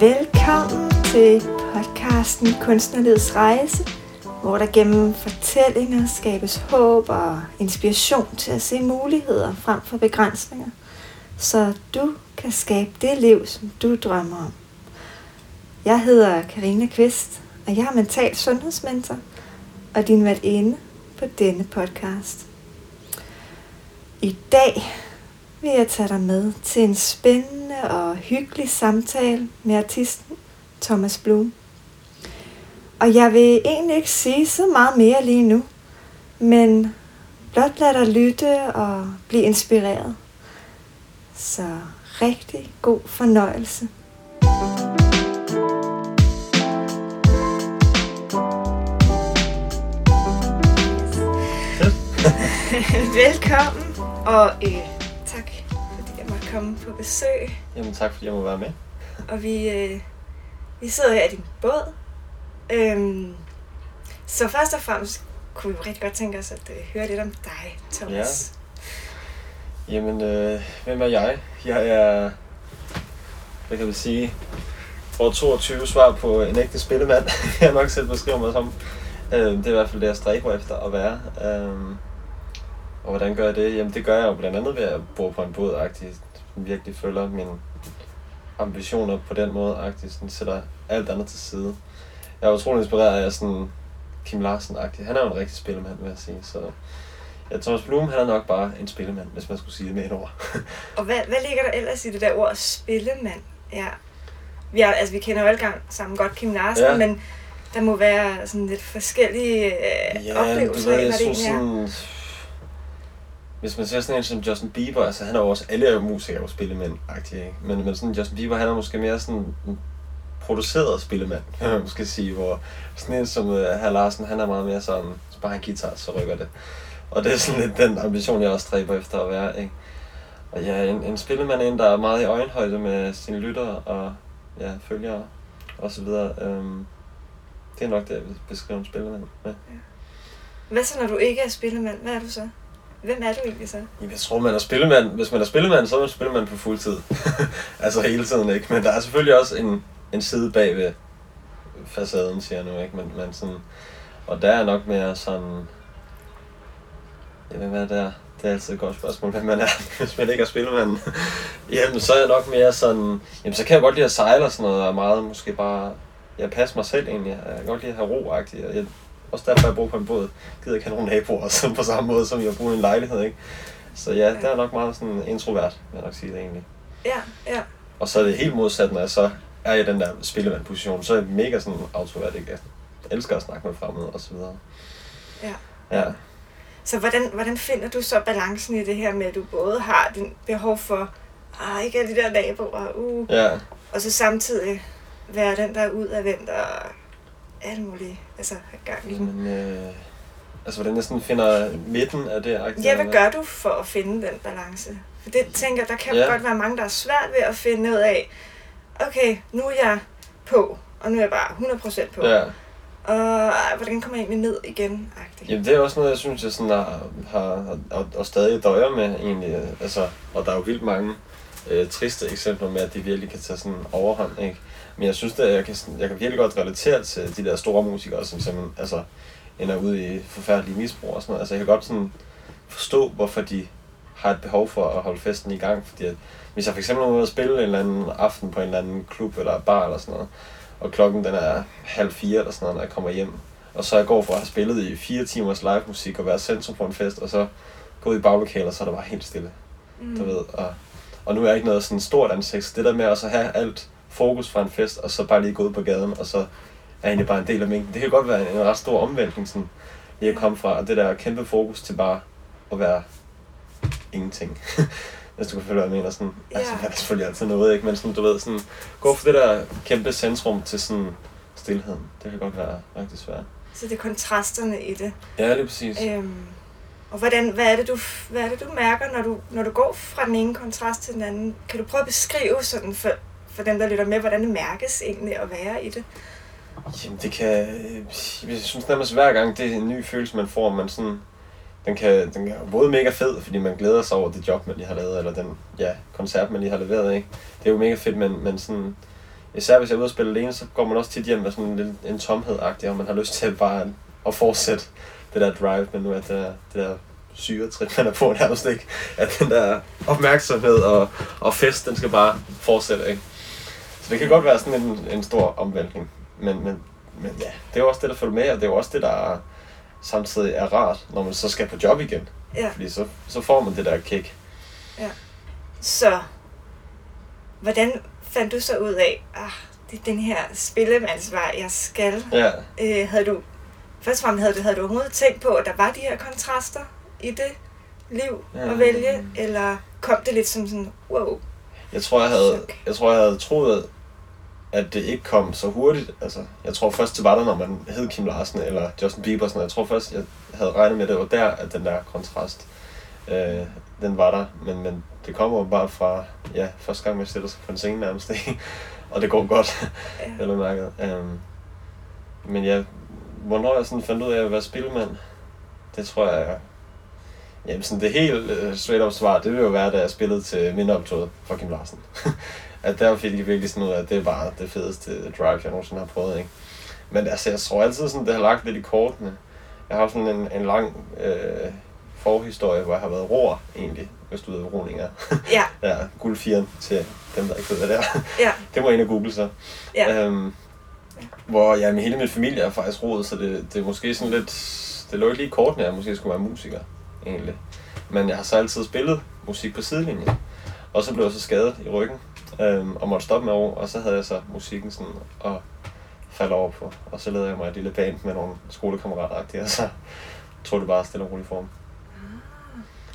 Velkommen til podcasten Kunstnerlivets Rejse, hvor der gennem fortællinger skabes håb og inspiration til at se muligheder frem for begrænsninger, så du kan skabe det liv, som du drømmer om. Jeg hedder Karina Kvist, og jeg er mental sundhedsmentor og din inde på denne podcast. I dag vil jeg tage dig med til en spændende og hyggelig samtale med artisten Thomas Blum. Og jeg vil egentlig ikke sige så meget mere lige nu, men blot lad dig lytte og blive inspireret. Så rigtig god fornøjelse. Velkommen, og øh, komme på besøg. Jamen tak fordi jeg må være med. Og vi, øh, vi sidder her i din båd. Øhm, så først og fremmest kunne vi rigtig godt tænke os at øh, høre lidt om dig, Thomas. Ja. Jamen, øh, hvem er jeg? Jeg er, hvad kan vi sige, år 22 svar på en ægte spillemand. jeg nok selv beskriver mig som. Øh, det er i hvert fald det, jeg stræber efter at være. Øh, og hvordan gør jeg det? Jamen det gør jeg jo blandt andet ved at bo på en båd, agtigt, virkelig følger mine ambitioner på den måde, agtigt, sådan sætter alt andet til side. Jeg er utrolig inspireret af sådan Kim Larsen-agtig. Han er jo en rigtig spillemand, vil jeg sige. Så ja, Thomas Blum, han er nok bare en spillemand, hvis man skulle sige det med et ord. og hvad, hvad ligger der ellers i det der ord spillemand? Ja. Vi, er, altså, vi kender jo alle gang sammen godt Kim Larsen, ja. men der må være sådan lidt forskellige øh, ja, oplevelser af, hvad det egentlig er. Hvis man ser sådan en som Justin Bieber, altså han er jo også, alle er jo musikere og spillemænd ikke? Men, men sådan Justin Bieber, han er måske mere sådan en produceret spillemand, kan man måske sige, hvor sådan en som øh, uh, herr Larsen, han er meget mere sådan, så bare en guitar, så rykker det. Og det er sådan lidt den ambition, jeg også stræber efter at være, ikke? Og ja, en, en spillemand er en, der er meget i øjenhøjde med sine lyttere og ja, følgere og så videre. Um, det er nok det, jeg vil beskrive en spillemand med. Ja. Hvad så, når du ikke er spillemand? Hvad er du så? Hvem er du egentlig så? Jamen, jeg tror, man er spillemand. Hvis man er spillemand, så er man spillemand på fuld tid. altså hele tiden, ikke? Men der er selvfølgelig også en, en side bag ved facaden, siger jeg nu, ikke? Men, men sådan, og der er nok mere sådan... Ja, hvem er der? Det er altid et godt spørgsmål, hvem man er, hvis man ikke er spillemand. jamen, så er jeg nok mere sådan... Jamen, så kan jeg godt lide at sejle og sådan noget, og meget måske bare... Jeg passer mig selv egentlig. Jeg kan godt lide at have ro -agtigt. Jeg også derfor, jeg bor på en båd. Gider ikke have nogen naboer sådan på samme måde, som jeg bor i en lejlighed, ikke? Så ja, det er nok meget sådan introvert, vil jeg nok sige det egentlig. Ja, ja. Og så er det helt modsat, når jeg så er i den der spillevandposition, så er jeg mega sådan autovært, ikke? Jeg elsker at snakke med fremmede og så videre. Ja. Ja. Så hvordan, hvordan finder du så balancen i det her med, at du både har din behov for, ah, ikke alle de der naboer, uh, ja. og så samtidig være den, der er ud af vendt og alt muligt altså, gang i. Men, øh, altså, hvordan jeg sådan finder midten af det? Ikke? Ja, hvad gør du for at finde den balance? For det tænker der kan ja. godt være mange, der er svært ved at finde ud af, okay, nu er jeg på, og nu er jeg bare 100% på. Ja. Og hvordan kommer jeg egentlig ned igen? -agtigt? Jamen, det er også noget, jeg synes, jeg sådan har, har og, og stadig døjer med egentlig. Altså, og der er jo vildt mange øh, triste eksempler med, at de virkelig kan tage sådan overhånd, ikke? Men jeg synes, at jeg kan, jeg kan virkelig godt relatere til de der store musikere, som simpelthen altså, ender ud i forfærdelige misbrug og sådan noget. Altså jeg kan godt sådan forstå, hvorfor de har et behov for at holde festen i gang. Fordi at, hvis jeg for eksempel er ude at spille en eller anden aften på en eller anden klub eller bar eller sådan noget, og klokken den er halv fire eller sådan noget, når jeg kommer hjem, og så jeg går fra at have spillet i fire timers live musik og være centrum på en fest, og så gå ud i baglokalet, og så er der bare helt stille. Mm. Du ved, og, og nu er jeg ikke noget sådan stort ansigt, så det der med at så have alt fokus fra en fest, og så bare lige gå ud på gaden, og så er egentlig bare en del af mængden. Det kan godt være en, en ret stor omvæltning, sådan, lige at komme fra det der kæmpe fokus til bare at være ingenting. Hvis du kan følge, hvad jeg mener. Sådan, ja. Altså, der er selvfølgelig altid noget, ikke? Men sådan, du ved, sådan, gå fra det der kæmpe centrum til sådan stillheden. Det kan godt være rigtig svært. Så det er kontrasterne i det. Ja, lige præcis. Øhm, og hvordan, hvad, er det, du, hvad er det, du mærker, når du, når du går fra den ene kontrast til den anden? Kan du prøve at beskrive sådan for, for dem, der lytter med, hvordan det mærkes egentlig at være i det? Jamen det kan, jeg synes nærmest hver gang, det er en ny følelse, man får, man sådan, den kan, den kan både mega fed, fordi man glæder sig over det job, man lige har lavet, eller den ja, koncert, man lige har leveret, ikke? Det er jo mega fedt, men, men sådan, især hvis jeg er ude og spille alene, så går man også tit hjem med sådan en, en tomhed og man har lyst til bare at fortsætte det der drive, men nu er det der, det der syretrit, man er på nærmest ikke. At den der opmærksomhed og, og fest, den skal bare fortsætte, ikke? Så det kan godt være sådan en, en stor omvæltning. Men, men, men ja, det er jo også det, der følger med, og det er jo også det, der samtidig er rart, når man så skal på job igen. Ja. Fordi så, så får man det der kick. Ja. Så, hvordan fandt du så ud af, ah, det er den her spillemandsvej, jeg skal? Ja. Øh, havde du, først og fremmest havde du, havde du overhovedet tænkt på, at der var de her kontraster i det liv Ja. at vælge? Eller kom det lidt som sådan, wow, Jeg tror, jeg havde, jeg tror, jeg havde troet, at det ikke kom så hurtigt. Altså, jeg tror først, det var der, når man hed Kim Larsen eller Justin Bieber. Sådan. Jeg tror først, jeg havde regnet med, at det var der, at den der kontrast, øh, den var der. Men, men det kommer bare fra, ja, første gang, man sætter sig på en scene nærmest, og det går godt, Ja. eller mærket. Um, men ja, hvornår jeg sådan fandt ud af at være spilmand, det tror jeg Jamen sådan det helt uh, straight up svar, det vil jo være, da jeg spillede til mindeoptoget for Kim Larsen. at der fik jeg virkelig sådan ud af, at det er bare det fedeste drive, jeg nogensinde har prøvet, ikke? Men altså, jeg tror altid sådan, det har lagt lidt i kortene. Jeg har sådan en, en lang øh, forhistorie, hvor jeg har været roer, egentlig, hvis du ved, roning er. ja, ja, guldfiren til dem, der ikke ved, hvad det er. ja, det må jeg ind og google så. ja, Øhm, hvor ja, med hele min familie er faktisk rodet, så det, det er måske sådan lidt... Det lå ikke lige i kortene, at jeg måske skulle være musiker, egentlig. Men jeg har så altid spillet musik på sidelinjen. Og så blev jeg så skadet i ryggen, øhm, og måtte stoppe med over, og så havde jeg så musikken sådan at falde over på. Og så lavede jeg mig et lille band med nogle skolekammerater og så tog det bare stille og roligt form.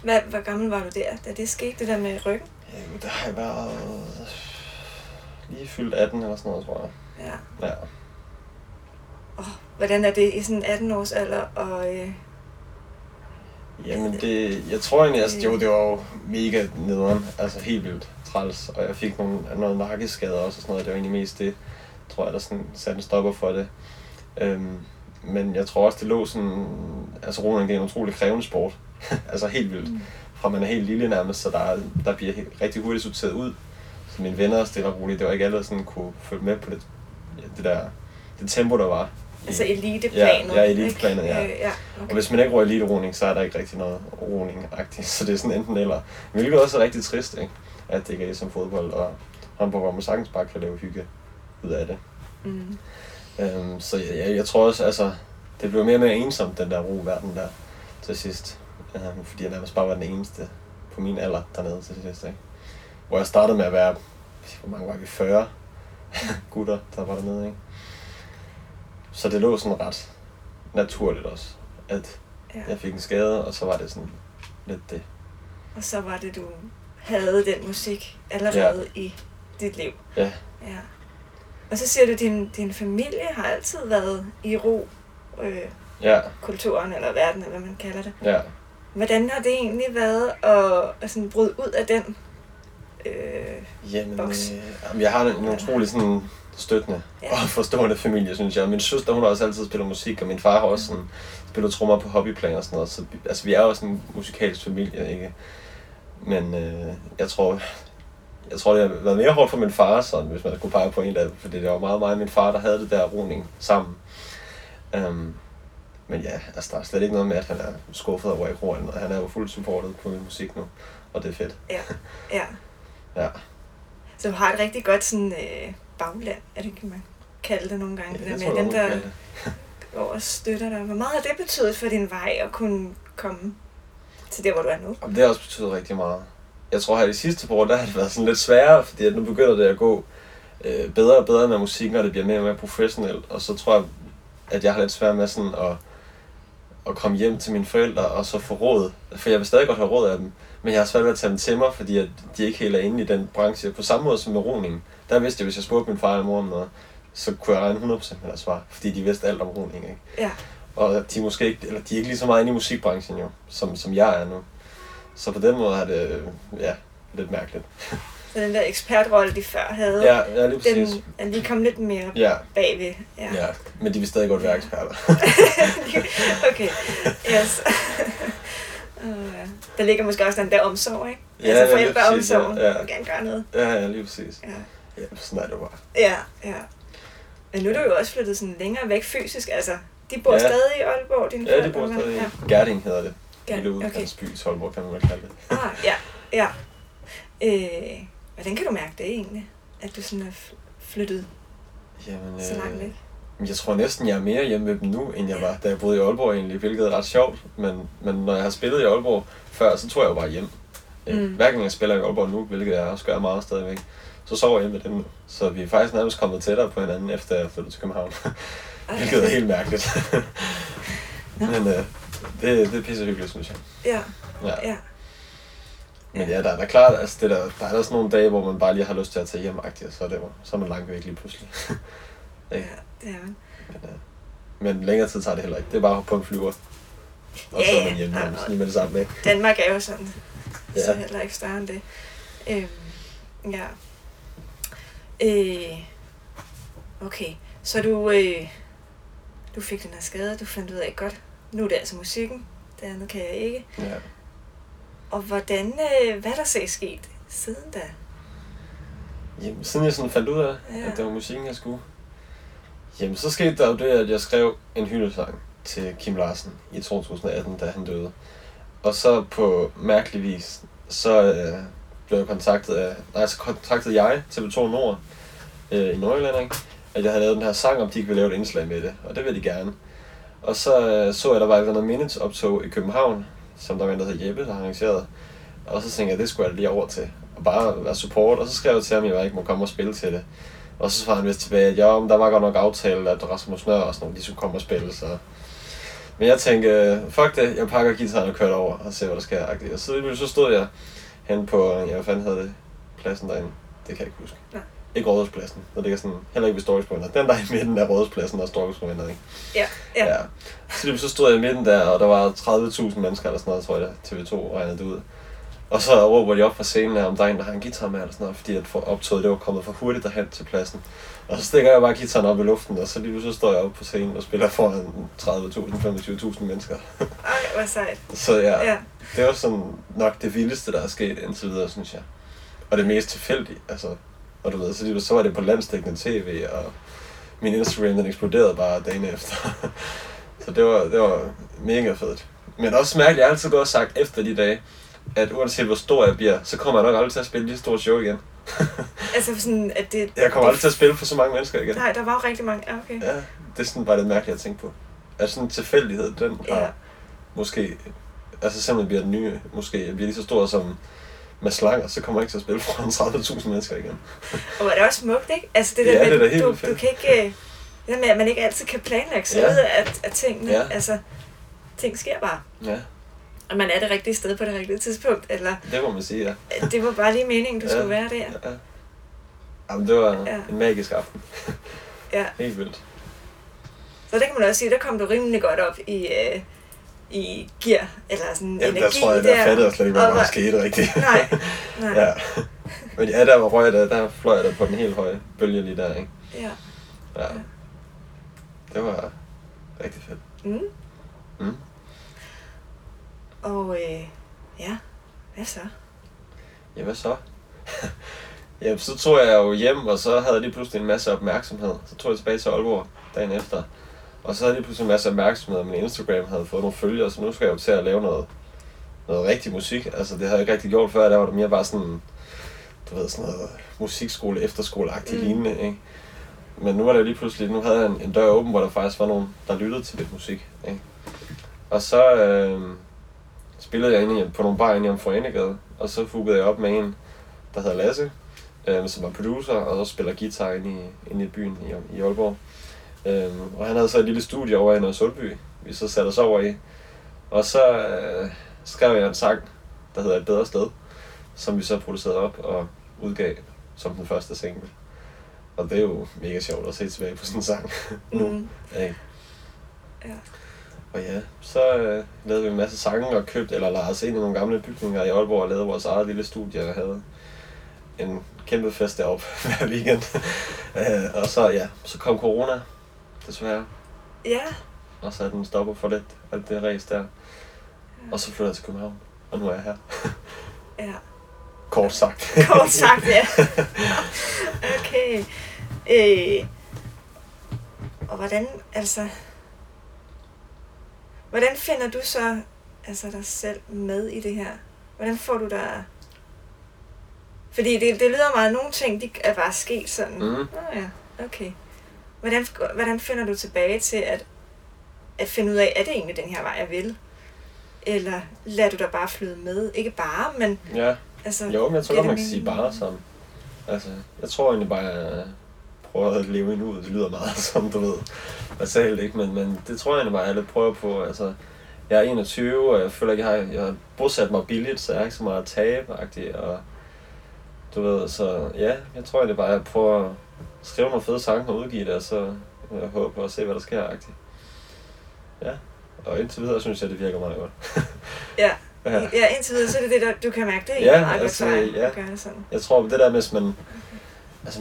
Hvad, hvor gammel var du der, da det skete, det der med ryggen? Jamen, der har jeg været lige fyldt 18 eller sådan noget, tror jeg. Ja. Ja. Oh, hvordan er det i sådan 18 års alder? Og, øh, Jamen det, jeg tror egentlig, altså, jo, det var jo mega nederen, altså helt vildt træls, og jeg fik nogle, noget nakkeskader også og sådan noget, det var egentlig mest det, tror jeg, der sådan satte en stopper for det. Øhm, men jeg tror også, det lå sådan, altså roning det er en utrolig krævende sport, altså helt vildt, Mm. fra man er helt lille nærmest, så der, er- der bliver helt, rigtig hurtigt sorteret ud, så mine venner stille og roligt, det var ikke alle, der sådan kunne følge med på det, det der, det tempo, der var. Altså eliteplanet. Ja, ja, eliteplanet, ja. Øh, ja og okay. hvis man ikke rører elite-roning, så er der ikke rigtig noget roning-agtigt. Så det er sådan enten eller. Hvilket også er rigtig trist, ikke? At det ikke er som fodbold og håndbold, hvor man sagtens bare kan lave hygge ud af det. Mm. Øhm, så jeg, jeg, jeg tror også, altså, det blev mere og mere ensomt, den der ro-verden der til sidst. Øhm, fordi jeg nærmest bare var den eneste på min alder dernede til sidst, ikke? Hvor jeg startede med at være, hvor mange var vi, 40 gutter, der var dernede, ikke? Så det lå sådan ret naturligt også, at Ja. jeg fik en skade, og så var det sådan lidt det. Og så var det, du havde den musik allerede ja. i dit liv. Ja. ja. Og så siger du, at din, din familie har altid været i ro øh, Ja, kulturen eller verden, eller hvad man kalder det. ja. Hvordan har det egentlig været at, at sådan bryde ud af den? Øh, Jamen, Boks. øh, jeg har en, en utrolig sådan støttende Ja. og forstående familie, synes jeg. Min søster, hun har også altid spillet musik, og min far har også sådan, spillet trommer på hobbyplan og sådan noget. Så vi- altså, vi er sådan en musikalsk familie, ikke? Men øh, jeg tror, jeg tror, det har været mere hårdt for min far, sådan, hvis man skulle pege på en dem, fordi det var meget mig min far, der havde det der roning sammen. Um, men ja, altså, der er slet ikke noget med, at han er skuffet over ikke roen, og han er jo fuldt supportet på min musik nu, og det er fedt. ja, ja. Ja. Så du har et rigtig godt sådan, øh, bagland, er det kan man kalde det nogle gange, Ja, det det der med dem, der det. går og støtter dig. Hvor meget har det betydet for din vej at kunne komme til der, hvor du er nu? Jamen, det har også betydet rigtig meget. Jeg tror her de sidste par år, der har det været sådan lidt sværere, fordi at nu begynder det at gå øh, bedre og bedre med musikken, og det bliver mere og mere professionelt. Og så tror jeg, at jeg har lidt svært med sådan at, at komme hjem til mine forældre og så få råd. For jeg vil stadig godt have råd af dem, men jeg har svært ved at tage dem til mig, fordi at de ikke helt er inde i den branche. På samme måde som med roning. Der vidste jeg, hvis jeg spurgte min far eller mor om noget, så kunne jeg regne 100% med deres svar, fordi de vidste alt om roning. Ikke? Ja, Og de er måske ikke, eller de er ikke lige så meget inde i musikbranchen jo, som, som jeg er nu. Så på den måde er det, ja, lidt mærkeligt. så den der ekspertrolle, de før havde, Ja, ja lige præcis. den er lige kommet lidt mere Ja, bagved. Ja. ja, men de vil stadig godt være eksperter. okay, yes. Uh. Der ligger måske også den der omsorg, ikke? Ja, altså forældreomsorgen. ja. Ja. gerne gøre noget. ja, ja, lige præcis. Ja. Ja, sådan er det bare. Ja, ja. Men nu er du jo også flyttet sådan længere væk fysisk, altså. De bor Ja. stadig i Aalborg, dine Ja, de bor stadig Ja. i Gerding hedder det. Ja, Lille okay. udkantsby i Solborg, kan man vel kalde det. Ah, ja, ja. Øh, hvordan kan du mærke det egentlig? At du sådan er flyttet Jamen, så langt øh, væk? Jeg tror næsten, jeg er mere hjemme med dem nu, end jeg var, da jeg boede i Aalborg egentlig, hvilket er ret sjovt. Men, men når jeg har spillet i Aalborg før, så tror jeg jo bare hjem. Mm. Mm. Hver gang jeg spiller i Aalborg nu, hvilket jeg også gør meget stadigvæk, så sover jeg med dem nu. Så vi er faktisk nærmest kommet tættere på hinanden, efter jeg flyttede til København. Hvilket er helt mærkeligt. Nå. men øh, det, det er pisse hyggeligt, synes jeg. Ja, Ja. ja. Men ja, der er da klart, altså det der, der er der sådan nogle dage, hvor man bare lige har lyst til at tage hjem, og så er, det, så er man langt væk lige pludselig. Ja, det er man. Men, øh, men længere tid tager det heller ikke. Det er bare på en flyver. Og så Ja, er man ja. hjemme Ja, og- lige med det samme, ikke? Danmark er jo sådan, ja. så Ja. heller ikke større end det. Øhm, ja. Øh, okay, så du, øh, du fik den her skade, du fandt ud af godt, nu er det altså musikken, det andet kan jeg ikke. Ja. Og hvordan, øh, hvad er der så sket siden da? Jamen, siden jeg sådan fandt ud af, ja. at det var musikken, jeg skulle, jamen så skete der jo det, at jeg skrev en hyldesang til Kim Larsen i 2018, da han døde. Og så på mærkelig vis, så øh, blev jeg kontaktet af, nej, så kontaktede jeg TV2 Nord øh, i Nordjylland, ikke? at jeg havde lavet den her sang, om de ville lave et indslag med det, og det ville de gerne. Og så øh, så jeg, der var et eller andet minutes optog i København, som der var en, der hed Jeppe, der har arrangeret. Og så tænkte jeg, det skulle jeg lige over til. Og bare være support. Og så skrev jeg til ham, at jeg ikke må komme og spille til det. Og så svarede han vist tilbage, at ja, men der var godt nok aftale, at Rasmus Nør og sådan nogle, de skulle komme og spille. Så. Men jeg tænkte, øh, fuck det, jeg pakker gitaren og kører over og ser, hvad der sker. Og så, så stod jeg hen på, ja, hvad fanden hedder det, pladsen derinde. Det kan jeg ikke huske. Nej. Ikke Rådhuspladsen. Der ligger sådan, heller ikke ved Storhuskommandet. Den der i midten af Rådhuspladsen, der er Storhuskommandet, ikke? Ja, ja. Ja. Så, så stod jeg i midten der, og der var 30.000 mennesker eller sådan noget, tror jeg, der TV2 regnede det ud. Og så råber de op fra scenen her, om der er en, der har en guitar med, eller sådan noget, fordi at for optoget, det var kommet for hurtigt derhen til pladsen. Og så stikker jeg bare gitaren op i luften, og så lige så står jeg op på scenen og spiller foran 30.000-25.000 mennesker. Ej, hvor sejt. Så ja, Ja, det var sådan nok det vildeste, der er sket indtil videre, synes jeg. Og det mest tilfældige, altså. Og du ved, så, lige, så var det på landstækkende tv, og min Instagram, den eksploderede bare dagen efter. så det var, det var mega fedt. Men også mærkeligt, jeg har altid gået og sagt efter de dage, at uanset hvor stor jeg bliver, så kommer jeg nok aldrig til at spille lige så stort show igen. altså sådan, at det... Jeg kommer aldrig til at spille for så mange mennesker igen. Nej, der var jo rigtig mange. Ja, okay. Ja, det er sådan bare det mærkeligt at tænke på. At sådan en tilfældighed, den har Ja. måske, altså simpelthen bliver den nye, måske bliver lige så stor som Mads Langer, så kommer jeg ikke til at spille foran 30.000 mennesker igen. Og det også smukt, ikke? Altså det Ja, der med, det er helt du, vildt du fedt. kan ikke... øh, Det der med, at man ikke altid kan planlægge sig Ja. ud af, af tingene. Ja. Altså, ting sker bare. Ja, Og man er det rigtige sted på det rigtige tidspunkt. Eller det må man sige, ja. at det var bare lige meningen, du Ja. skulle være der. ja. Jamen, det var Ja. en magisk aften. Ja. Helt vildt. Så der kan man også sige, der kom du rimelig godt op i, øh, i gear, eller sådan Jamen, der energi tror jeg, der fattede jeg slet ikke, hvad der skete rigtigt. Nej, nej. ja. Men ja, der var røg der, der fløj jeg der på den helt høje bølge lige der, ikke? ja. Ja. Det var rigtig fedt. Mm. Mm. Og øh, ja, hvad så? Ja, hvad så? Jamen, så tog jeg jo hjem, og så havde jeg lige pludselig en masse opmærksomhed. Så tog jeg tilbage til Aalborg dagen efter. Og så havde lige pludselig en masse opmærksomhed, og min Instagram havde fået nogle følgere, så nu skal jeg jo til at lave noget, noget rigtig musik. Altså, det havde jeg ikke rigtig gjort før, der var det mere bare sådan, du ved, sådan noget musikskole, efterskole-agtigt Mm. lignende, ikke? Men nu var det lige pludselig, nu havde jeg en, en dør åben, hvor der faktisk var nogen, der lyttede til lidt musik, ikke? Og så øh, spillede jeg inde i, på nogle bar inde i Omforenegade, og så fuggede jeg op med en, der hedder Lasse, øh, som var producer, og også spiller guitar inde i, inde i byen i, i Aalborg. Øh, og han havde så et lille studie over i Sundby, vi så satte os over i. Og så øh, skrev jeg en sang, der hedder Et bedre sted, som vi så producerede op og udgav som den første single. Og det er jo mega sjovt at se tilbage på sådan en sang nu. Mm. Ja. Ja. Og ja, så øh, lavede vi en masse sange og købte, eller lejede os ind i nogle gamle bygninger i Aalborg og lavede vores eget lille studie og havde en kæmpe fest deroppe hver weekend. øh, og så ja, så kom corona, desværre. Ja, Og så er den stopper for lidt, alt det ræs der. Og så flytter jeg til København, og nu er jeg her. ja. Kort sagt. Kort sagt, ja. Okay. Øh, og hvordan, altså... Hvordan finder du så altså dig selv med i det her? Hvordan får du dig... Fordi det, det lyder meget, nogle ting, de er bare sket sådan. Mm. Nå ja, okay. Hvordan, hvordan finder du tilbage til at, at finde ud af, er det egentlig den her vej, jeg vil? Eller lader du dig bare flyde med? Ikke bare, men Ja, altså... jo, men jeg tror godt, man kan sige bare sammen. Altså, jeg tror egentlig bare, prøver at leve i nuet. Det lyder meget som, du ved, basalt, ikke? Men, men det tror jeg egentlig bare, jeg lidt prøver på. Altså, jeg er 21, og jeg føler ikke, jeg har, jeg har bosat mig billigt, så jeg har ikke så meget at tabe, -agtigt, og du ved, så ja, jeg tror egentlig bare, jeg prøver at skrive nogle fede sange og udgive det, og så jeg håber på at se, hvad der sker, -agtigt. Ja, og indtil videre synes jeg, det virker meget godt. Ja. ja. Ja, indtil videre, så er det det, der, du kan mærke det i Ja, altså, ja. at gøre det sådan. Jeg tror, det der med, hvis man... Altså,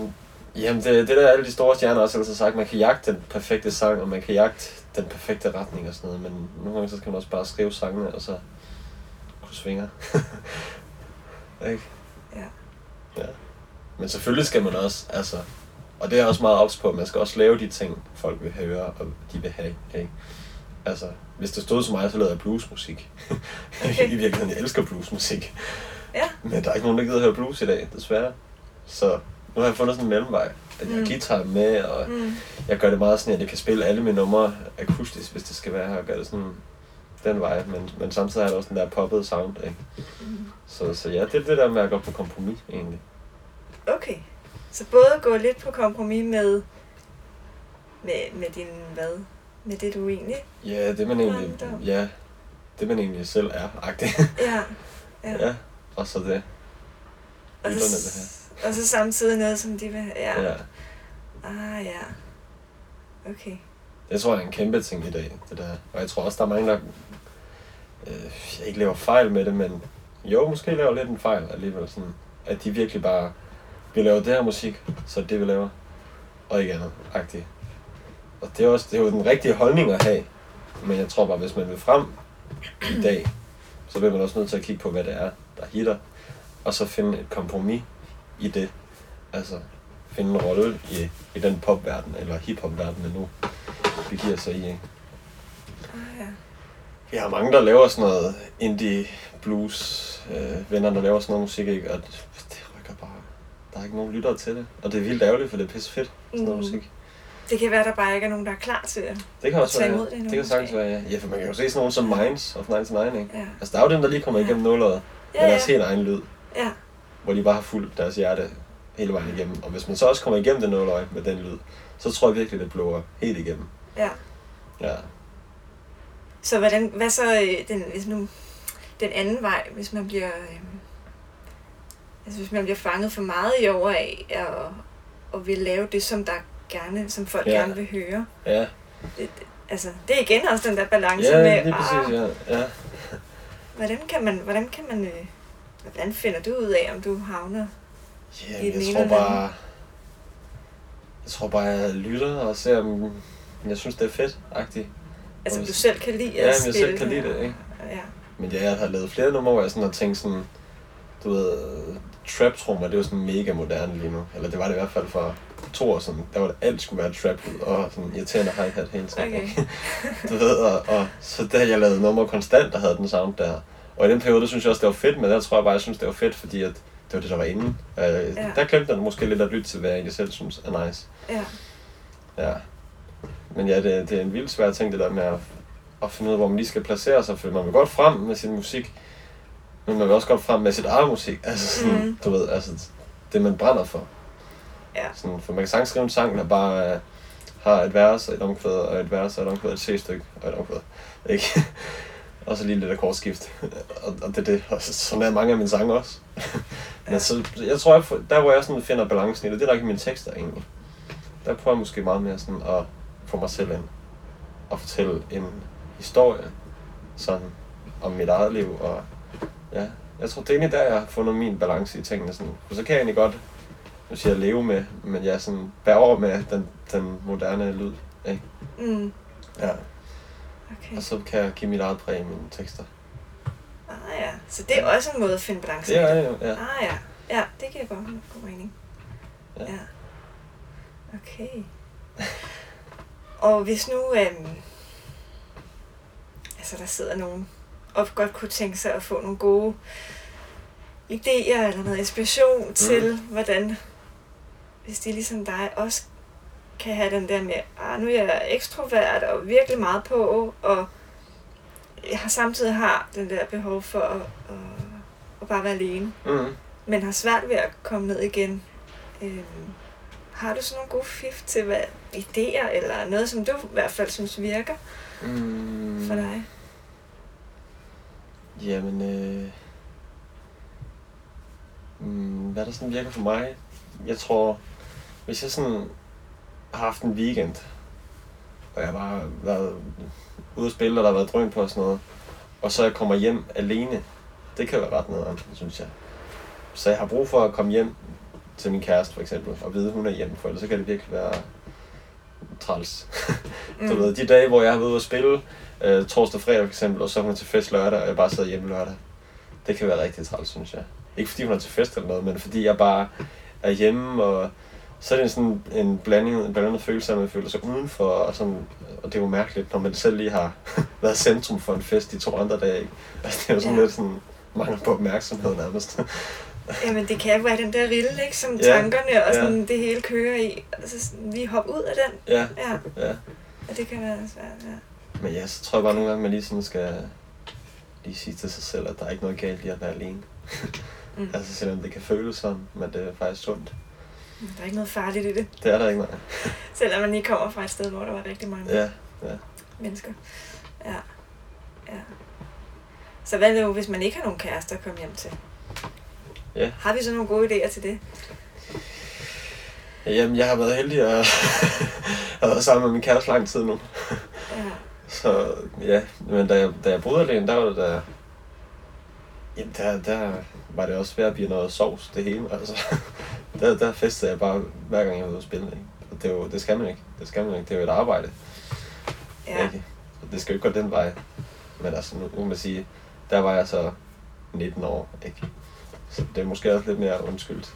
jamen, det, det der alle de store stjerner også har altid sagt, man kan jagte den perfekte sang, og man kan jagte den perfekte retning og sådan noget, men nogle gange så skal man også bare skrive sangene, og så kunne svinger. ikke? Ja. Ja. Men selvfølgelig skal man også, altså, og det er også meget ops på, man skal også lave de ting, folk vil høre, og de vil have, ikke? Altså, hvis det stod til mig, så lavede jeg bluesmusik. Okay. I virkeligheden, jeg elsker bluesmusik. Ja. Men der er ikke nogen, der gider høre blues i dag, desværre. Så nu har jeg fundet sådan en mellemvej. At jeg har Mm. guitar med, og Mm. jeg gør det meget sådan, at jeg kan spille alle mine numre akustisk, hvis det skal være her, og gøre det sådan den vej. Men, men samtidig er der også den der poppet sound, ikke? Mm. Så, så ja, det er det der med at gå på kompromis, egentlig. Okay. Så både gå lidt på kompromis med, med, med din hvad? Med det du egentlig... Ja, det man egentlig, ja, det man egentlig selv er, agtigt. Ja. Ja. ja, og så det. og, lytterne, det så, og så samtidig noget, som de vil... Ja. Ja. Ah, ja. Okay. Det tror jeg er en kæmpe ting i dag, det der. Og jeg tror også, der er mange, der øh, ikke laver fejl med det, men jo, måske laver lidt en fejl alligevel. Sådan, at de virkelig bare, vi laver det her musik, så det, vi laver, og ikke andet, agtigt. Og det er, også, det er jo den rigtige holdning at have, men jeg tror bare, hvis man vil frem i dag, så bliver man også nødt til at kigge på, hvad det er, der hitter, og så finde et kompromis i det. Altså, finde en rolle i, i den popverden, eller hiphopverden, man nu begiver sig i. Ikke? Ah, ja. Vi har mange, der laver sådan noget indie blues, øh, venner, der laver sådan noget musik, ikke? og det, det rykker bare. Der er ikke nogen lyttere til det. Og det er vildt ærgerligt, for det er pisse fedt, sådan noget Mm. musik. Det kan være, der bare ikke er nogen, der er klar til det. Det kan også tage være, imod det det kan sagtens være, ja. ja. for man kan jo se sådan nogen som Minds of 99, ikke? Ja. Altså, der er jo dem, der lige kommer igennem nulleret Ja, med ja. deres helt egen lyd, Ja. Hvor de bare har fulgt deres hjerte hele vejen igennem. Og hvis man så også kommer igennem det nulløje med den lyd, så tror jeg virkelig, det blower helt igennem. ja. Ja. Så hvordan, hvad så øh, den, hvis nu, den anden vej, hvis man bliver, øh, altså hvis man bliver fanget for meget i over af og, og vil lave det, som der gerne, som folk Ja. gerne vil høre. Ja, Det, altså, det er igen også den der balance ja med, lige præcis, ja. ja. hvordan kan man, hvordan kan man, øh, hvordan finder du ud af, om du havner? I Jamen, den jeg tror eller bare... Jeg tror bare, jeg lytter og ser, om jeg synes, det er fedt, agtigt. Altså, Og du hvis- selv kan lide at Ja, men jeg selv kan lide det, ikke? Ja. Men ja, jeg har lavet flere numre, hvor jeg sådan har tænkt sådan, du ved, trap trommer, det er jo sådan mega moderne lige nu. Eller det var det i hvert fald for to år siden. Der var det alt skulle være trap ud og sådan irriterende hi-hat hele tiden. Okay. du ved, og, og, så der jeg lavede numre konstant, der havde den sound der. Og i den periode, der synes jeg også, det var fedt, men der tror jeg bare, jeg synes, det var fedt, fordi at det var det, der var inde. Øh, Ja. Der glemte jeg måske lidt at lytte til, hvad jeg egentlig selv synes er nice. Ja. Ja. Men ja, det, det er en vildt svær ting, det der med at, at finde ud af, hvor man lige skal placere sig, for man vil godt frem med sin musik, men man vil også godt frem med sit eget musik. Altså sådan, mm. du ved, altså det man brænder for. Ja. Sådan, for man kan sagtens skrive en sang, der bare uh, har et vers og et omkvæd, og et vers og et omkvæd, et C-stykke og et omkvæd. Ikke? og så lige lidt akkordskift. og, og det er det. Og så- sådan er mange af mine sange også. Ja. Men så, jeg tror, jeg, der hvor jeg sådan finder balancen i det, det er der ikke mine tekster egentlig. Der prøver jeg måske meget mere sådan at få mig selv ind og fortælle en historie sådan om mit eget liv. Og ja, jeg tror, det er egentlig der, jeg har fundet min balance i tingene. Sådan. Og så kan jeg egentlig godt, nu siger jeg leve med, men jeg er sådan bære over med den, den moderne lyd. Ikke? Mm. Ja. Okay. Og så kan jeg give mit eget præg i mine tekster. Ah, ja. Så det er også en måde at finde balance Det i det. jo, ja. Ah ja. Ja, det giver godt god mening. Ja. Ja. Okay. Og hvis nu, øhm, altså der sidder nogen og godt kunne tænke sig at få nogle gode idéer eller noget inspiration mm. til, hvordan, hvis de ligesom dig også kan have den der med, ah, nu er jeg ekstrovert og virkelig meget på, og jeg har samtidig har den der behov for at, at, at bare være alene, Mm. men har svært ved at komme ned igen. Øhm, har du sådan nogle gode fif til hvad, idéer, eller noget, som du i hvert fald synes virker Mm. for dig? Jamen, øh... mm, hvad der sådan virker for mig? Jeg tror, hvis jeg sådan haft en weekend, og jeg bare har været ude at spille, og der har været drøn på og sådan noget, og så jeg kommer hjem alene, det kan være ret nederen, synes jeg. Så jeg har brug for at komme hjem til min kæreste for eksempel, og vide, at hun er hjemme, for ellers så kan det virkelig være træls. Mm. Du ved, de dage, hvor jeg har været ude at spille, øh, torsdag og fredag for eksempel, og så er hun til fest lørdag, og jeg bare sidder hjemme lørdag. Det kan være rigtig træls, synes jeg. Ikke fordi hun er til fest eller noget, men fordi jeg bare er hjemme, og så er det sådan en blanding, en blandet følelse af, at man føler sig udenfor, og, sådan, og det er jo mærkeligt, når man selv lige har været centrum for en fest de to andre dage. Ikke? Altså, det er jo sådan Ja. ja. lidt sådan mangel på opmærksomhed nærmest. Jamen, det kan være den der rille, ikke? Som Ja, tankerne og ja. sådan det hele kører i. Altså, sådan, lige hoppe ud af den. ja, Ja, ja. og det kan være svært, ja. Men ja, så tror jeg bare nogle gange, man lige sådan skal lige sige til sig selv, at der er ikke noget galt i at være alene. Mm. Altså selvom det kan føles sådan, men det er faktisk sundt. Der er ikke noget farligt i det. Det er der ikke noget. Selvom man lige kommer fra et sted, hvor der var rigtig mange Ja, mennesker. Ja. ja. Så hvad nu, hvis man ikke har nogen kærester at komme hjem til? Ja. Har vi så nogle gode idéer til det? Jamen, jeg har været heldig at have været sammen med min kæreste lang tid nu. Ja. Så ja, men da jeg, da jeg boede alene, der var det der... Jamen, der, der var det også ved at blive noget sovs, det hele. Altså, der, der festede jeg bare, hver gang jeg var ude at spille. Ikke? Og det, er jo, det skal man ikke. Det skal man ikke. Det er jo et arbejde. Ja. Ikke? Så det skal jo ikke gå den vej. Men altså, nu kan man sige, der var jeg så 19 år. Ikke? Så det er måske også lidt mere undskyldt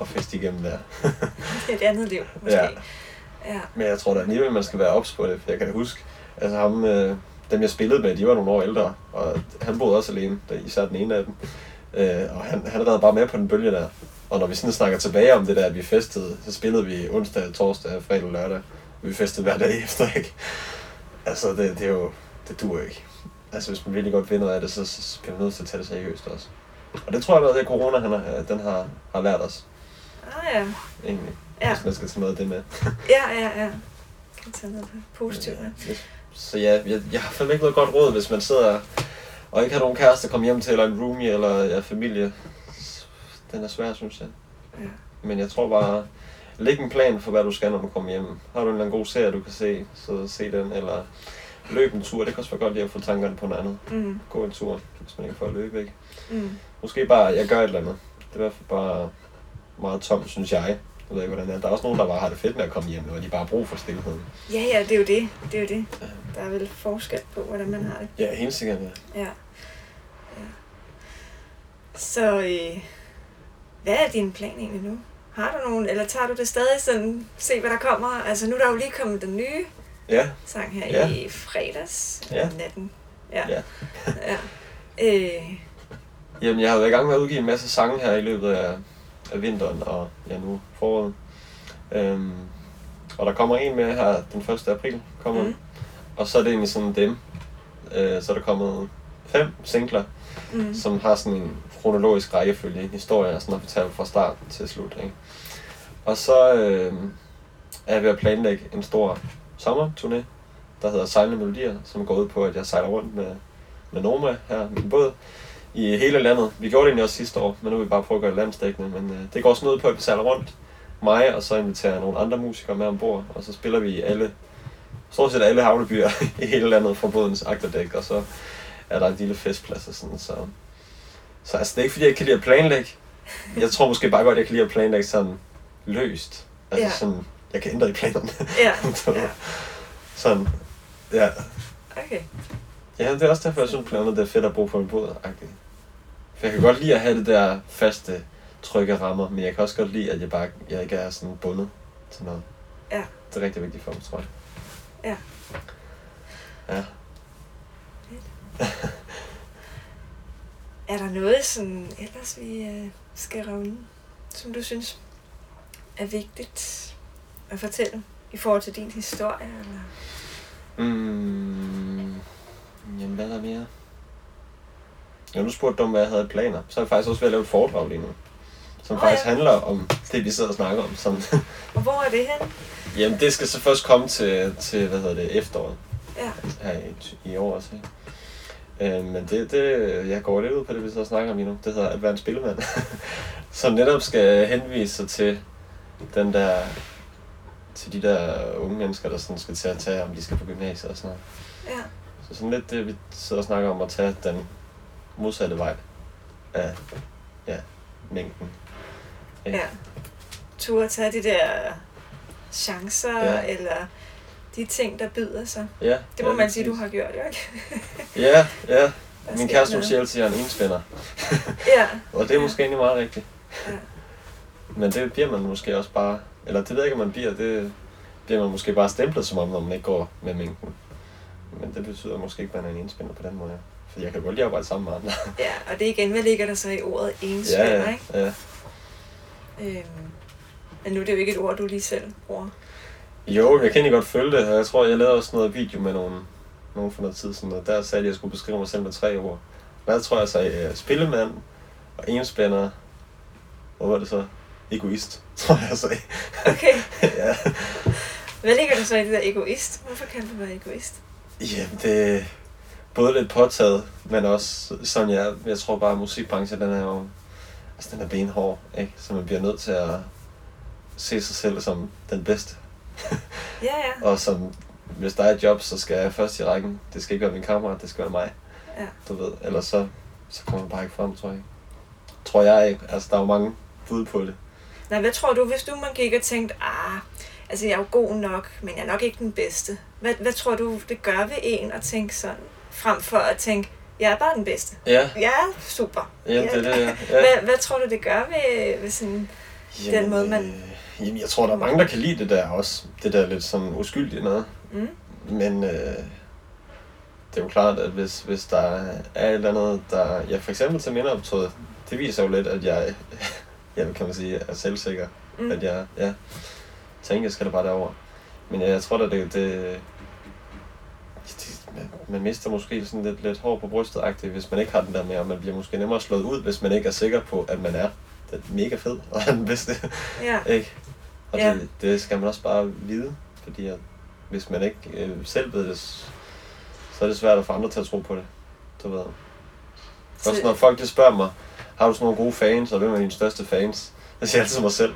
at feste igennem der. Det er et andet liv, måske. Ja. Ja. Men jeg tror da alligevel, man skal være ops på det, for jeg kan da huske, altså ham, øh, dem jeg spillede med, de var nogle år ældre, og han boede også alene, der, især den ene af dem. Øh, og han, han redde bare med på den bølge der. Og når vi sådan snakker tilbage om det der, at vi festede, så spillede vi onsdag, torsdag, fredag og lørdag. Vi festede hver dag efter, ikke? Altså, det, det er jo, det duer ikke. Altså, hvis man virkelig godt vil noget af det, så, så bliver man nødt til at tage det seriøst også. Og det tror jeg, at det corona, han har, den har, har lært os, Ah, ja. egentlig. Ja. Hvis man skal tage noget af det med. Ja, ja, ja. Kan tage noget positivt med. Ja. Så ja, jeg, jeg har fandme ikke noget godt råd, hvis man sidder og ikke har nogen kæreste at komme hjem til, eller en roomie, eller ja, familie. Den er svær, synes jeg. Ja. Men jeg tror bare, læg en plan for, hvad du skal, når du kommer hjem. Har du en eller anden god serie, du kan se, så se den, eller løb en tur. Det kan også være godt lige at få tankerne på noget andet. Mm, Gå en tur, hvis man ikke får at løbe, ikke? mm. Måske bare, jeg gør et eller andet. Det er i hvert fald bare meget tomt, synes jeg. Jeg ved ikke, hvordan det er. Der er også nogen, der bare har det fedt med at komme hjem, og de bare har brug for stillheden. Ja, ja, det er jo det. Det er jo det. Der er vel forskel på, hvordan man har det. Ja, helt sikkert, ja. Ja. ja. Så øh, hvad er din plan egentlig nu? Har du nogen, eller tager du det stadig sådan, se hvad der kommer? Altså nu er der jo lige kommet den nye Ja, sang her Ja. i fredags Ja. natten. Ja. Ja. ja. Øh, Jamen, jeg har været i gang med at udgive en masse sange her i løbet af, af vinteren og ja, nu foråret. Øhm, og der kommer en med her den 1. april, kommer Mm. mm. Og så er det egentlig sådan dem. Øh, så er der kommet fem singler, mm, som har sådan en kronologisk rækkefølge, en historie, og sådan at fortælle fra start til slut. Ikke? Og så øh, er jeg ved at planlægge en stor sommerturné, der hedder Sejlende Melodier, som går ud på, at jeg sejler rundt med, med Noma her med båd i hele landet. Vi gjorde det egentlig også sidste år, men nu vil vi bare prøve at gøre det landsdækkende. Men øh, det går sådan ud på, at vi sejler rundt mig, og så inviterer jeg nogle andre musikere med ombord, og så spiller vi i alle, stort set alle havnebyer i hele landet fra bådens agterdæk, og så er der en lille festplads og sådan, så... Så altså, det er ikke fordi, jeg kan lide at planlægge. Jeg tror måske bare godt, jeg kan lide at planlægge sådan løst. Altså Ja. sådan, jeg kan ændre i planerne. ja, ja. Sådan, ja. Okay. Ja, det er også derfor, jeg synes andet, det er fedt at bo på en båd. -agtigt. For jeg kan godt lide at have det der faste, trygge rammer, men jeg kan også godt lide, at jeg bare jeg ikke er sådan bundet til noget. Ja. Det er rigtig vigtigt for mig, tror jeg. Ja. Ja. Er der noget sådan, ellers vi øh, skal runde, som du synes er vigtigt at fortælle i forhold til din historie? Eller? Mm, jamen, hvad er der mere? Ja, nu spurgte du om, hvad jeg havde planer. Så er jeg faktisk også ved at lave et foredrag lige nu. Som Nå, faktisk ja. handler om det, vi sidder og snakker om. Som, Og hvor er det hen? jamen, det skal så først komme til, til hvad hedder det, efteråret. Ja. her i, i år også. Ikke? Øh, men det, det, jeg går lidt ud på det, vi så snakker om lige nu. Det hedder at være en spillemand. som netop skal henvise sig til den der til de der unge mennesker, der sådan skal til at tage, om de skal på gymnasiet og sådan noget. Ja. Så sådan lidt det, vi sidder og snakker om at tage den modsatte vej af ja, mængden. Ikke? Ja. Turde tage de der chancer, Ja. ja. eller de ting, der byder sig. Ja, Det må ja, man sige, du har gjort, jo ikke? Ja, ja. Min kæreste noget. siger altid, at jeg er en enspænder. Ja. Og det er måske egentlig meget rigtigt. Ja. Men det bliver man måske også bare, eller det ved jeg ikke, om man bliver, det bliver man måske bare stemplet som om, når man ikke går med mængden. Men det betyder måske ikke, at man er en enspænder på den måde. For jeg kan godt lide at arbejde sammen med andre. ja, og det igen, hvad ligger der så i ordet ja, ensvender, ja, ikke? ja. Øhm, men nu er det jo ikke et ord, du lige selv bruger. Jo, jeg kan egentlig godt følge det, og jeg tror, jeg lavede også noget video med nogen, nogen for noget tid siden, og der sagde de, at jeg skulle beskrive mig selv med tre ord. Og der tror jeg, jeg sagde uh, spillemand, og enspænder, hvad var det så? Egoist, tror jeg, jeg sagde. Okay. ja. Hvad ligger der så i det der egoist? Hvorfor kan du være egoist? Jamen, det er både lidt påtaget, men også sådan, jeg, jeg tror bare, at musikbranchen, den er jo, altså den er benhård, ikke? Så man bliver nødt til at se sig selv som den bedste. Ja, ja. Og som, hvis der er et job, så skal jeg først i rækken. Det skal ikke være min kammerat, det skal være mig. Ja. Du ved, ellers så, så kommer man bare ikke frem, tror jeg. Tror jeg ikke. Altså, der er jo mange bud på det. Nej, hvad tror du, hvis du man gik og tænkte, ah, altså jeg er jo god nok, men jeg er nok ikke den bedste. Hvad, hvad tror du, det gør ved en at tænke sådan, frem for at tænke, jeg er bare den bedste. Ja, Ja, super. ja, det er det. Ja. Hvad, hvad tror du, det gør ved, ved sådan... Den måde, man- Øh, jamen, jeg tror, der er mange, der kan lide det der også. Det der lidt sådan uskyldige noget. Mm? Men øh, det er jo klart, at hvis, hvis der er et eller andet, der... Ja, for eksempel til mindeoptøjet, det viser jo lidt, at jeg, jeg kan man sige, er selvsikker. Mm. At jeg, ja, tænker, jeg skal da bare derover. Men ja, jeg tror da, det, det, det man, mister måske sådan lidt, lidt hår på brystet -agtigt, hvis man ikke har den der med, og man bliver måske nemmere slået ud, hvis man ikke er sikker på, at man er den mega fed og er den bedste. Ja, Ikke? Og Ja. det, det skal man også bare vide, fordi at hvis man ikke øh, selv ved det, så er det svært at få andre til at tro på det. Du ved. Også når folk de spørger mig, har du sådan nogle gode fans, og hvem er dine største fans? Jeg siger altid mig selv.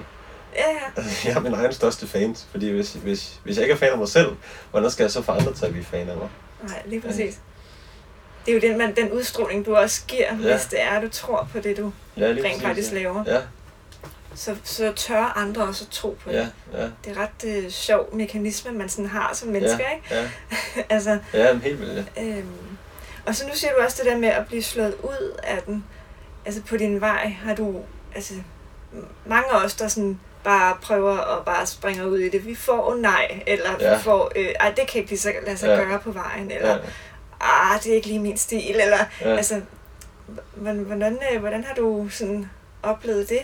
ja, ja. Jeg er min egen største fans, fordi hvis, hvis, hvis jeg ikke er fan af mig selv, hvordan skal jeg så få andre til at blive fan af mig? Nej, lige præcis. Det er jo den, man, den udstråling, du også giver, ja. Ja. hvis det er, du tror på det, du Ja, rent faktisk ja. laver. Ja, Så, så tør andre også at tro på det. ja, ja. Det er ret øh, sjov mekanisme, man sådan har som mennesker, ja, ikke? Ja, altså, ja, helt vildt. ja. øhm, og så nu siger du også det der med at blive slået ud af den. Altså på din vej har du, altså mange af os, der sådan bare prøver at bare springe ud i det. Vi får nej, eller Ja. vi får, øh, ej, det kan ikke lige så lade sig Ja. gøre på vejen, eller Ja, ah, det er ikke lige min stil, eller ja. altså, hvordan, hvordan, øh, hvordan har du sådan oplevet det?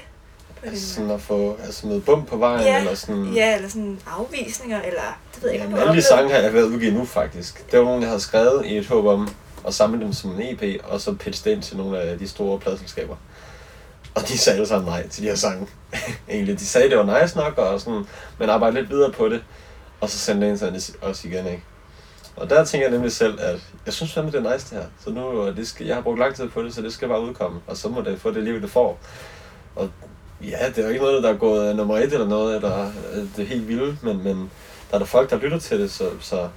Altså sådan at få altså noget bum på vejen, Ja, eller sådan... Ja, eller sådan afvisninger, eller det ved jeg ikke, om alle de sange har jeg været udgive nu, faktisk. Det var nogle, jeg havde skrevet i et håb om at samle dem som en EP, og så pitche det ind til nogle af de store pladselskaber. Og de sagde alle sammen nej til de her sange. Egentlig, de sagde, det var nice nok, og sådan, men arbejde lidt videre på det. Og så sendte til det også igen, ikke? Og der tænker jeg nemlig selv, at jeg synes fandme, det er nice det her. Så nu, det skal, jeg har brugt lang tid på det, så det skal bare udkomme. Og så må det få det liv, det får. Og ja, det er jo ikke noget, der er gået nummer et eller noget, eller øh, det er helt vildt, men, men der er der folk, der lytter til det, så, så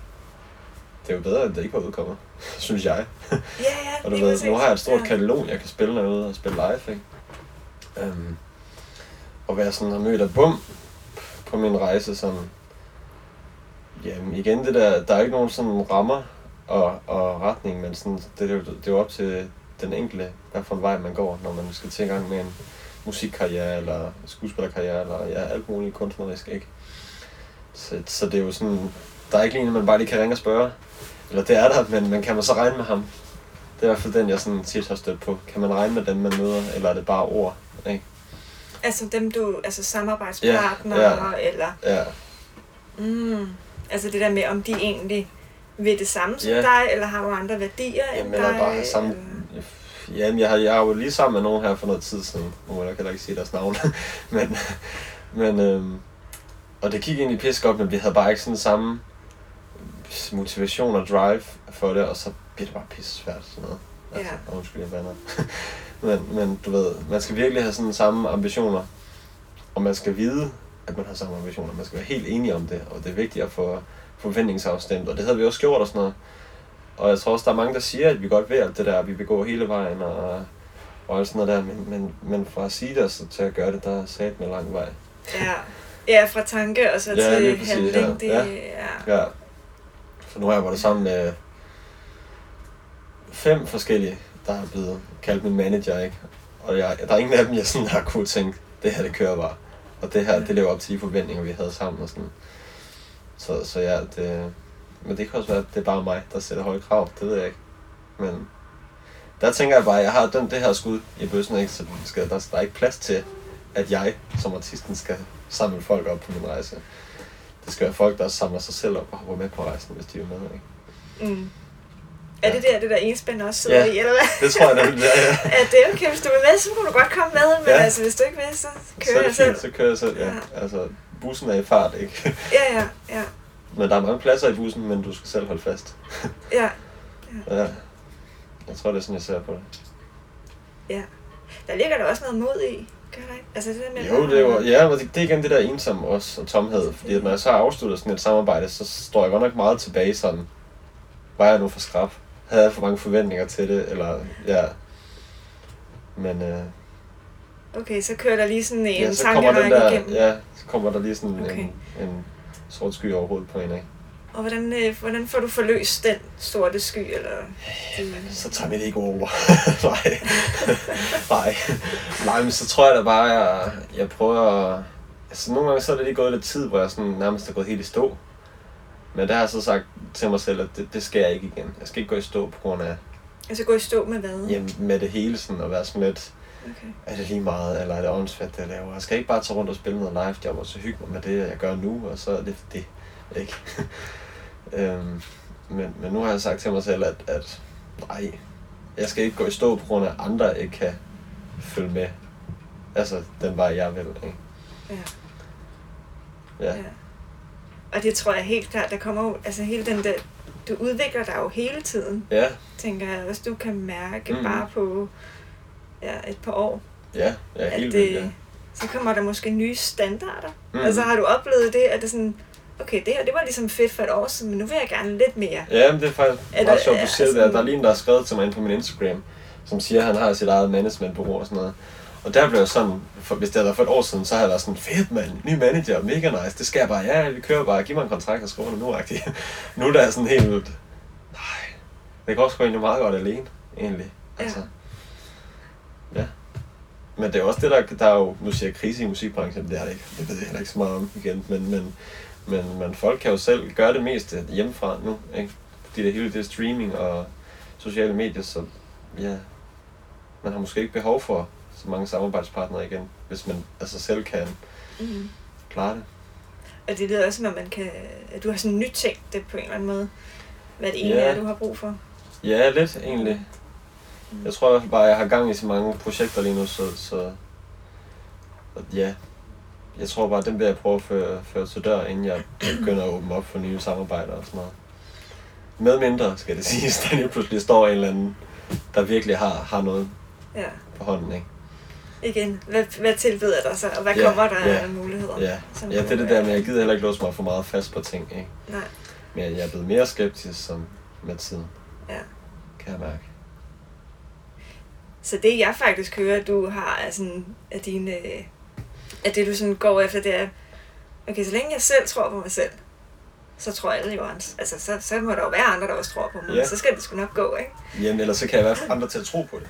det er jo bedre, end det ikke var udkommet, synes jeg. Ja, ja, Og du ved, nu har jeg et stort ja. katalog, jeg kan spille når jeg er ude og spille live, ikke? Um, og hvad jeg sådan har mødt af bum på min rejse, som... Jamen igen, det der, der er ikke nogen sådan rammer og, og retning, men sådan, det, er jo, det er jo op til, den enkelte, hvad for en vej man går, når man skal til i gang med en musikkarriere, eller skuespillerkarriere, eller ja, alt muligt kunstnerisk, ikke? Så, så det er jo sådan, der er ikke lige en, man bare lige kan ringe og spørge. Eller det er der, men, men kan man så regne med ham? Det er i hvert fald den, jeg sådan tit har stødt på. Kan man regne med dem, man møder, eller er det bare ord? Ikke? Altså dem du, altså samarbejdspartnere, Ja, eller... Ja, Mm, altså det der med, om de egentlig vil det samme som Ja. dig, eller har nogle andre værdier Jamen, end dig? bare samme... eller- Jamen, jeg har, jeg har jo lige sammen med nogen her for noget tid siden. Nu må jeg heller ikke sige deres navn. men, men øhm, og det gik egentlig pisse godt, men vi havde bare ikke sådan samme motivation og drive for det, og så bliver det bare pisse svært sådan noget. Altså, Ja. undskyld, jeg bander. men, men du ved, man skal virkelig have sådan samme ambitioner, og man skal vide, at man har samme ambitioner. Man skal være helt enige om det, og det er vigtigt at få forventningsafstemt, og det havde vi også gjort og sådan noget. Og jeg tror også, der er mange, der siger, at vi godt ved alt det der, vi vil gå hele vejen og, og alt sådan noget der, men, men, men fra at sige det og så til at gøre det, der er sat med lang vej. Ja. ja, fra tanke og så Ja, til præcis, handling. ja. Det, Ja. ja. Ja. For nu har jeg været sammen med fem forskellige, der har blevet kaldt min manager, ikke? Og jeg, der er ingen af dem, jeg sådan har kunne tænke, det her det kører bare. Og det her, det lever op til de forventninger, vi havde sammen og sådan. Så, så ja, det, men det kan også være, at det er bare mig, der sætter høje krav. Det ved jeg ikke. Men der tænker jeg bare, at jeg har dømt det her skud i bøssen, ikke? så den skal, der, der er ikke plads til, at jeg som artisten skal samle folk op på min rejse. Det skal være folk, der samler sig selv op og hopper med på rejsen, hvis de er med. Ikke? Mm. Er det der, det der enspænd også sidder Ja. i, eller hvad? Det tror jeg nemlig, det er. Ja. Ja, det er okay, hvis du vil med, så må du godt komme med, men Ja. altså, hvis du ikke vil, så Så kører er jeg selv. så kører jeg selv, ja. Ja. Altså, bussen er i fart, ikke? Ja, ja, ja, Men der er mange pladser i bussen, men du skal selv holde fast. ja, Ja. Jeg tror, det er sådan, jeg ser på det. ja. Der ligger der også noget mod i, gør der ikke? Altså det der med... Jo, det er jo, ja, men det, det er igen det der ensomme også, og tomhed. Fordi at når jeg så har afsluttet sådan et samarbejde, så står jeg godt nok meget tilbage sådan, var jeg nu for skrab? Havde jeg for mange forventninger til det? Eller, ja. Men øh, Okay, så kører der lige sådan en ja, så tankerække der, igennem. ja, så kommer der lige sådan Okay. en, en sort sky over hovedet på en, ikke? Og hvordan, øh, hvordan får du forløst den sorte sky, eller... De, Så tager mit ego over. Nej. Nej. Nej, men så tror jeg da bare, jeg, jeg prøver at... Altså nogle gange så er det lige gået lidt tid, hvor jeg sådan nærmest er gået helt i stå. Men der har jeg så sagt til mig selv, at det, det skal jeg ikke igen. Jeg skal ikke gå i stå på grund af altså gå i stå med hvad? jamen, med det hele sådan, og være sådan lidt, Okay. er det lige meget, eller er det åndssvagt, det jeg laver. Jeg skal ikke bare tage rundt og spille noget live job, og så hygge mig med det, jeg gør nu, og så er det det. Ikke? øhm, men, men nu har jeg sagt til mig selv, at, at nej, jeg skal ikke gå i stå på grund af, at andre ikke kan følge med. Altså, den vej, jeg vil. Ikke? Ja. Ja. ja. Og det tror jeg helt klart, der kommer jo, altså hele den der, du udvikler dig jo hele tiden, Ja, tænker jeg også, du kan mærke mm. bare på ja, et par år, ja, ja, at helt det, vildt, ja. så kommer der måske nye standarder. Mm. Altså har du oplevet det, at det sådan, okay, det her, det var ligesom fedt for et år siden, men nu vil jeg gerne lidt mere. Ja, men det er faktisk Er meget sjovt, du er siger det der. Der er lige en, der har skrevet til mig ind på min Instagram, som siger, at han har sit eget managementbureau og sådan noget. Og der blev jeg sådan, for, hvis det havde været for et år siden, så havde jeg været sådan, fedt mand, ny manager, mega nice, det skal jeg bare, ja, vi kører bare, giv mig en kontrakt og skriver det nu, -agtigt. Nu er der sådan helt, nej, det går sgu egentlig meget godt alene, egentlig. Altså, ja. Men det er også det, der, der er jo, nu siger jeg krise i musikbranchen, det er det ikke, det ved jeg heller ikke så meget om igen, men, men, men, men folk kan jo selv gøre det meste hjemmefra nu, ikke? Fordi det hele det streaming og sociale medier, så ja, man har måske ikke behov for så mange samarbejdspartnere igen, hvis man altså selv kan Mm. klare det. Og det lyder også, som, at man kan, at du har sådan nytænkt det på en eller anden måde, hvad det egentlig Ja. er, du har brug for. Ja, lidt egentlig. Mm. Jeg tror fald bare, jeg har gang i så mange projekter lige nu, så, så ja, jeg tror bare, den vil jeg prøve at føre, føre til dør, inden jeg begynder at åbne op for nye samarbejder og sådan noget. Med mindre, skal det siges, der lige pludselig står en eller anden, der virkelig har, har noget Ja. på hånden, ikke? Igen, hvad, hvad tilbyder der sig, og hvad Ja, kommer der ja, af muligheder? Ja, ja det er det der med, at jeg gider heller ikke låse mig for meget fast på ting, ikke? Nej, Men jeg er blevet mere skeptisk som med tiden, ja. kan jeg mærke. Så det jeg faktisk hører, at du har er sådan, at dine, at det du sådan går efter, det er, okay, så længe jeg selv tror på mig selv, så tror alle jo, altså så, så må der jo være andre, der også tror på mig. Ja. Så skal det sgu nok gå, ikke? Jamen, ellers så kan jeg få andre til at tro på det.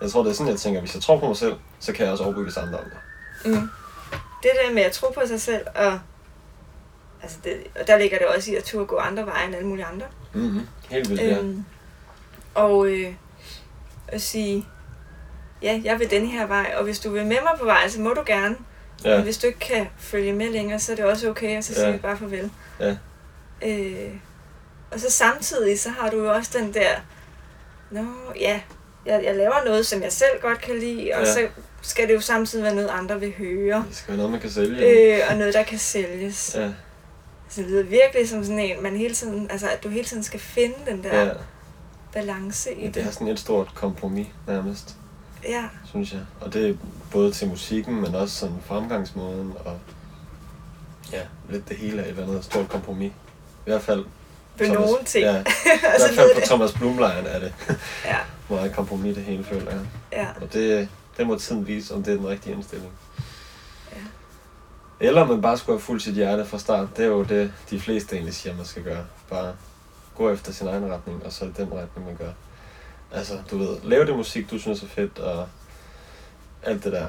Jeg tror, det er sådan, jeg tænker, hvis jeg tror på mig selv, så kan jeg også overbevise andre om det. Mm. Det der med at tro på sig selv, og, altså det, og der ligger det også i at turde gå andre veje end alle mulige andre. Mm-hmm. Helt vildt, ja. Øhm, og øh, at sige, ja, jeg vil den her vej, og hvis du vil med mig på vejen, så må du gerne. Ja. Men hvis du ikke kan følge med længere, så er det også okay, og så Ja. siger vi bare farvel. Ja. Øh, og så samtidig, så har du jo også den der, nå ja, jeg, jeg laver noget, som jeg selv godt kan lide, og Ja. så skal det jo samtidig være noget, andre vil høre, det skal være noget, man kan sælge. øh, og noget, der kan sælges. Ja, Så det lyder virkelig som sådan en, man hele tiden, altså at du hele tiden skal finde den der ja. balance i Det er det. sådan et stort kompromis, nærmest, Ja, synes jeg. Og det er både til musikken, men også sådan fremgangsmåden, og ja, lidt det hele er et eller andet stort kompromis. I hvert fald på Thomas- nogle ting. Ja, i hvert fald på det. Thomas Blumlejen er det Ja, meget kompromis, det hele føler jeg. ja, Og det, det må tiden vise, om det er den rigtige indstilling. Ja. Eller om man bare skulle have fuldt sit hjerte fra start. Det er jo det, de fleste egentlig siger, man skal gøre. Bare gå efter sin egen retning, og så er det den retning, man gør. Altså, du ved, lave det musik, du synes er fedt, og alt det der.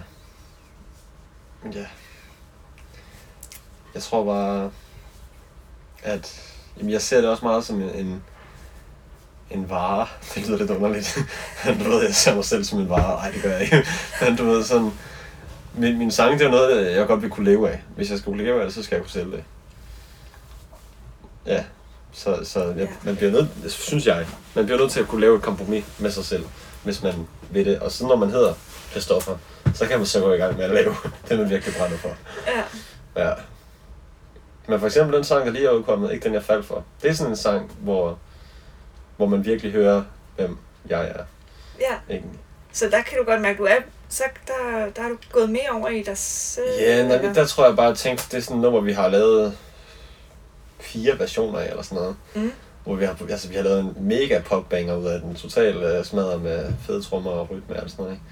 Ja. Jeg tror bare, at jamen, jeg ser det også meget som en, en, en vare. Det lyder lidt underligt. du ved, jeg ser mig selv som en vare. Nej, det gør jeg ikke. Men du ved, sådan... Min, min sang, det er noget, jeg godt vil kunne leve af. Hvis jeg skulle leve af det, så skal jeg kunne sælge det. Ja, så, så jeg, Ja. man bliver nødt, synes jeg, man bliver nødt til at kunne lave et kompromis med sig selv, hvis man vil det. Og så når man hedder Christoffer, så kan man så gå i gang med at lave det, man virkelig brænder for. ja, Ja. Men for eksempel den sang, der lige er udkommet, ikke den jeg faldt for. Det er sådan en sang, hvor, hvor man virkelig hører, hvem jeg er. ja. Ikke? Så der kan du godt mærke, du er, så der, der har du gået mere over i dig selv. Ja, nej, der tror jeg bare, at tænke, det er sådan et nummer, vi har lavet fire versioner af, eller sådan noget. Mm. Hvor vi har, altså, vi har lavet en mega popbanger ud af den. Total uh, smadret med fede trommer og rytme og sådan noget. Ikke?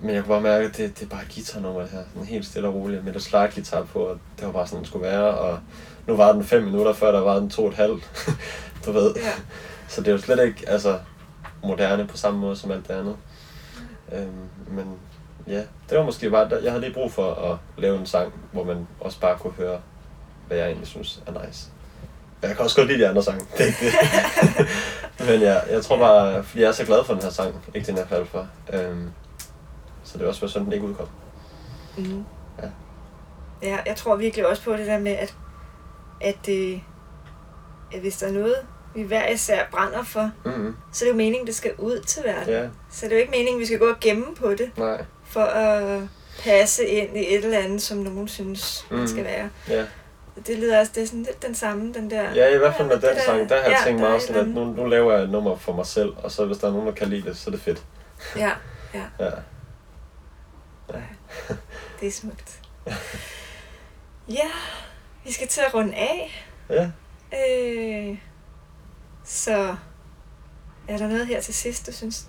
Men jeg kunne bare mærke, at det, det er bare et guitarnummer, det her. Sådan helt stille og roligt, med det slide guitar på, og det var bare sådan, det skulle være. Og nu var den fem minutter, før der var den to og et halvt. du ved. Ja, Så det er jo slet ikke altså, moderne på samme måde som alt det andet. Øhm, men ja, det var måske bare, jeg havde lige brug for at lave en sang, hvor man også bare kunne høre, hvad jeg egentlig synes er nice. Men Jeg kan også godt lide de andre sange. Det er ikke det. men ja, jeg tror bare, fordi jeg er så glad for den her sang, ikke den jeg faldt for. Øhm, så det er også være sådan, den ikke udkom. mm. Ja. ja, jeg tror virkelig også på det der med, at, at, øh, at hvis der er noget, vi hver især brænder for, Mm-hmm. så er det jo meningen, det skal ud til verden. Ja, Så det er jo ikke meningen, vi skal gå og gemme på det, nej. for at passe ind i et eller andet, som nogen synes, man Mhm. skal være. Ja. Det lyder også, det er sådan lidt den samme, den der... ja, i hvert fald med den sang, der har jeg ja, tænkt meget et sådan, at nu, nu laver jeg et nummer for mig selv, og så hvis der er nogen, der kan lide det, så er det fedt. Ja, Ja. det er smukt. Ja, vi skal til at runde af. Ja. Øh, så er der noget her til sidst, du synes,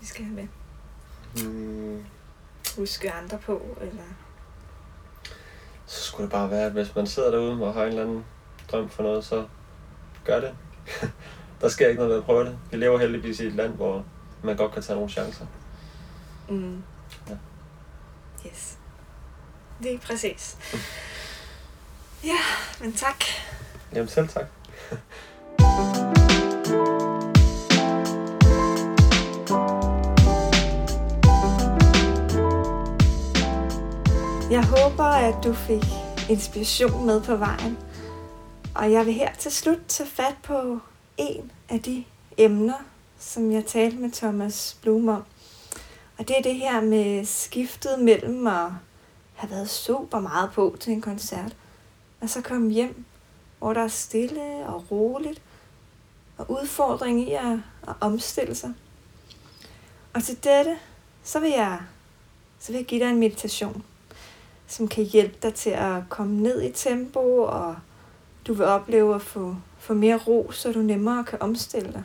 vi skal have med? Mm, Huske andre på, eller... så skulle det bare være, at hvis man sidder derude og har en eller anden drøm for noget, så gør det. der sker ikke noget ved at prøve det. Vi lever heldigvis i et land, hvor man godt kan tage nogle chancer. Mm. Ja. Yes. Lige præcis. Ja, men tak. Jamen selv tak. Jeg håber, at du fik inspiration med på vejen. Og jeg vil her til slut tage fat på en af de emner, som jeg talte med Thomas Blum om. Og det er det her med skiftet mellem at have været super meget på til en koncert, og så komme hjem, hvor der er stille og roligt, og udfordring i at, at omstille sig. Og til dette, så vil jeg, så vil jeg give dig en meditation som kan hjælpe dig til at komme ned i tempo, og du vil opleve at få, få mere ro, så du nemmere kan omstille dig.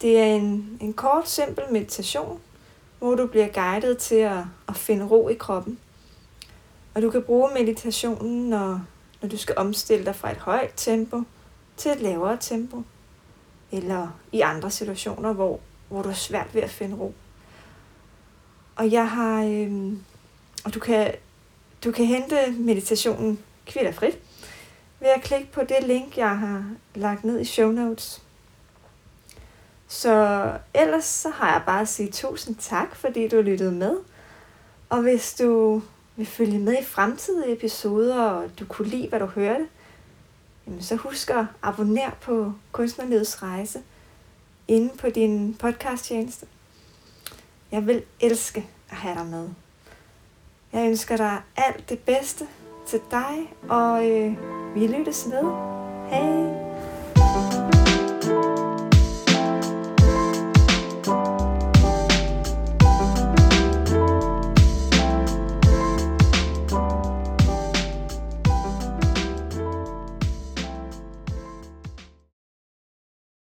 Det er en, en kort, simpel meditation, hvor du bliver guidet til at, at finde ro i kroppen. Og du kan bruge meditationen, når når du skal omstille dig fra et højt tempo til et lavere tempo, eller i andre situationer, hvor, hvor du er svært ved at finde ro. Og jeg har, øh, og du kan, du kan hente meditationen kvitterfrit ved at klikke på det link, jeg har lagt ned i show notes. Så ellers så har jeg bare at sige tusind tak, fordi du lyttede med. Og hvis du vil følge med i fremtidige episoder, og du kunne lide, hvad du hørte, jamen så husk at abonnere på Kunstnerlivets Rejse inde på din podcasttjeneste. Jeg vil elske at have dig med. Jeg ønsker dig alt det bedste til dig, og øh, vi lyttes ved. Hej!